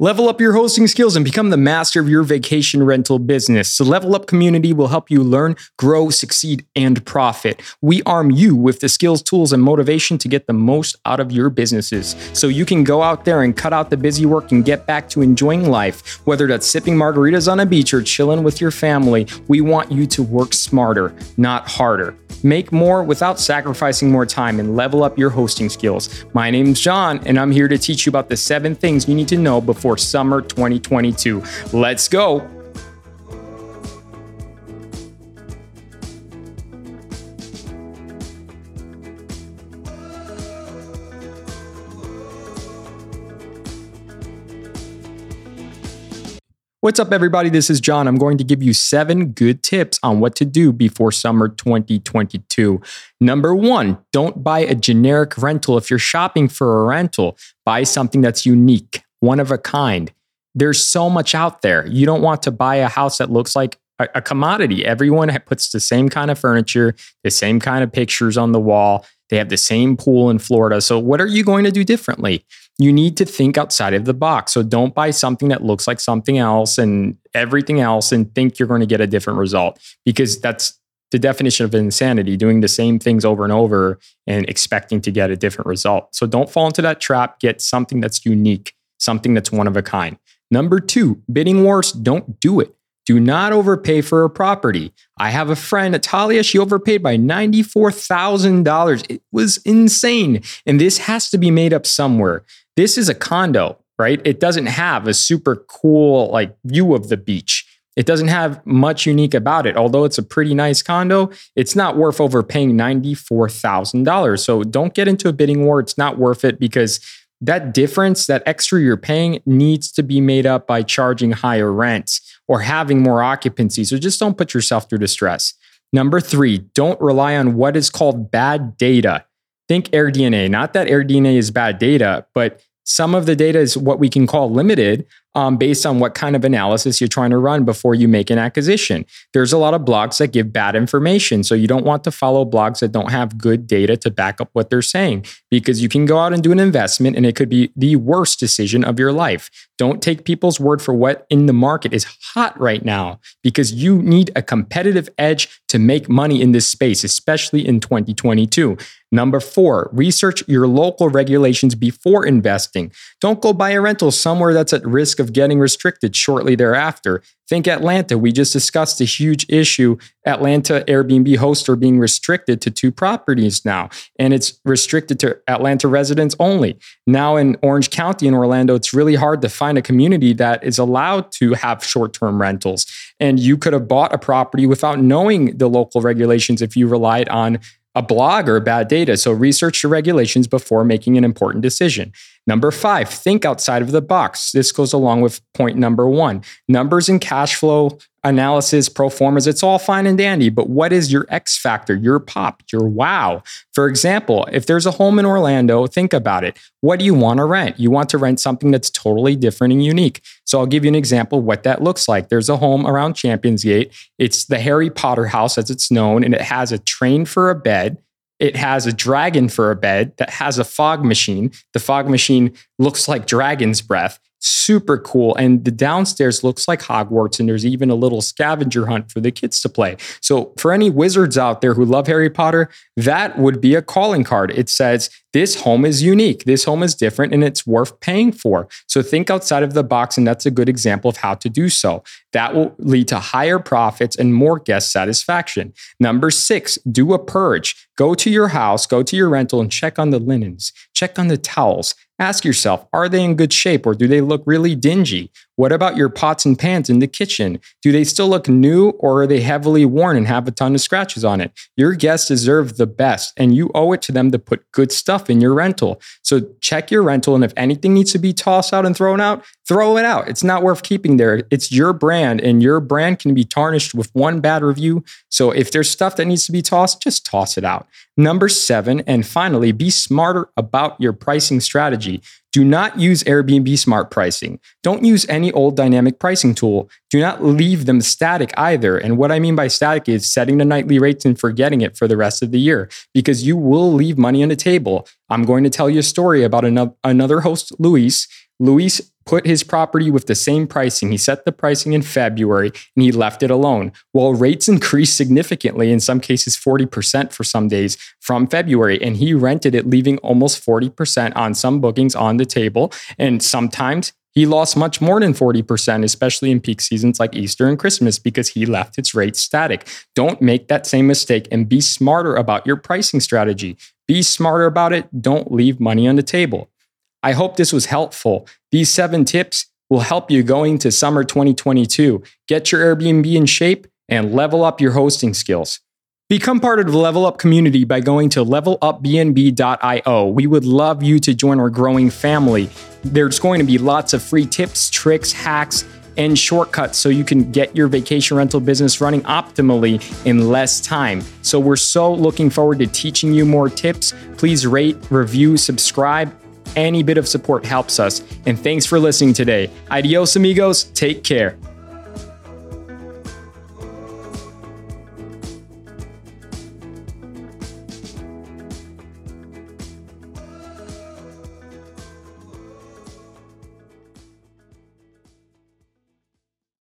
Level up your hosting skills and become the master of your vacation rental business. The Level Up community will help you learn, grow, succeed, and profit. We arm you with the skills, tools, and motivation to get the most out of your businesses so you can go out there and cut out the busy work and get back to enjoying life. Whether that's sipping margaritas on a beach or chilling with your family, we want you to work smarter, not harder. Make more without sacrificing more time and level up your hosting skills. My name's John, and I'm here to teach you about the seven things you need to know before summer 2022. Let's go. What's up, everybody? This is John. I'm going to give you seven good tips on what to do before summer 2022. Number one, don't buy a generic rental. If you're shopping for a rental, buy something that's unique, one of a kind. There's so much out there. You don't want to buy a house that looks like a, commodity. Everyone puts the same kind of furniture, the same kind of pictures on the wall. They have the same pool in Florida. So, what are you going to do differently? You need to think outside of the box. So don't buy something that looks like something else and everything else and think you're going to get a different result because that's the definition of insanity doing the same things over and over and expecting to get a different result. So don't fall into that trap. Get something that's unique, something that's one of a kind. Number two, bidding wars, don't do it. Do not overpay for a property. I have a friend, Natalia, she overpaid by $94,000. It was insane. And this has to be made up somewhere. This is a condo, right? It doesn't have a super cool like view of the beach. It doesn't have much unique about it. Although it's a pretty nice condo, it's not worth overpaying $94,000. So don't get into a bidding war. It's not worth it because that difference, that extra you're paying, needs to be made up by charging higher rents or having more occupancy. So just don't put yourself through distress. Number three, don't rely on what is called bad data. Think AirDNA. Not that AirDNA is bad data, but some of the data is what we can call limited um, based on what kind of analysis you're trying to run before you make an acquisition. There's a lot of blogs that give bad information. So you don't want to follow blogs that don't have good data to back up what they're saying because you can go out and do an investment and it could be the worst decision of your life. Don't take people's word for what in the market is hot right now because you need a competitive edge to make money in this space, especially in 2022. Number four, research your local regulations before investing. Don't go buy a rental somewhere that's at risk of getting restricted shortly thereafter. Think Atlanta. We just discussed a huge issue. Atlanta Airbnb hosts are being restricted to two properties now, and it's restricted to Atlanta residents only. Now in Orange County in Orlando, it's really hard to find a community that is allowed to have short term rentals. And you could have bought a property without knowing the local regulations if you relied on a blog or bad data. So research your regulations before making an important decision. Number five, think outside of the box. This goes along with point number one. Numbers and cash flow analysis, pro formas, it's all fine and dandy, but what is your X factor, your pop, your wow? For example, if there's a home in Orlando, think about it. What do you want to rent? You want to rent something that's totally different and unique. So I'll give you an example what that looks like. There's a home around Champions Gate. It's the Harry Potter house as it's known, and it has a train for a bed. It has a dragon for a bed that has a fog machine. The fog machine looks like dragon's breath super cool. And the downstairs looks like Hogwarts, and there's even a little scavenger hunt for the kids to play. So, for any wizards out there who love Harry Potter, that would be a calling card. It says, This home is unique, this home is different, and it's worth paying for. So, think outside of the box, and that's a good example of how to do so. That will lead to higher profits and more guest satisfaction. Number six, do a purge. Go to your house, go to your rental, and check on the linens, check on the towels Ask yourself, are they in good shape or do they look really dingy? What about your pots and pans in the kitchen? Do they still look new or are they heavily worn and have a ton of scratches on it? Your guests deserve the best and you owe it to them to put good stuff in your rental. So check your rental and if anything needs to be tossed out and thrown out, throw it out. It's not worth keeping there. It's your brand and your brand can be tarnished with one bad review. So if there's stuff that needs to be tossed, just toss it out. Number seven, and finally, be smarter about your pricing strategy. Do not use Airbnb smart pricing. Don't use any old dynamic pricing tool. Do not leave them static either. And what I mean by static is setting the nightly rates and forgetting it for the rest of the year because you will leave money on the table. I'm going to tell you a story about another host, Luis. Luis put his property with the same pricing. He set the pricing in February and he left it alone. While rates increased significantly, in some cases 40% for some days from February, and he rented it, leaving almost 40% on some bookings on the table. And sometimes he lost much more than 40%, especially in peak seasons like Easter and Christmas, because he left its rates static. Don't make that same mistake and be smarter about your pricing strategy. Be smarter about it. Don't leave money on the table. I hope this was helpful. These seven tips will help you going to summer 2022. Get your Airbnb in shape and level up your hosting skills. Become part of the Level Up community by going to levelupbnb.io. We would love you to join our growing family. There's going to be lots of free tips, tricks, hacks, and shortcuts so you can get your vacation rental business running optimally in less time. So, we're so looking forward to teaching you more tips. Please rate, review, subscribe. Any bit of support helps us. And thanks for listening today. Adios, amigos. Take care.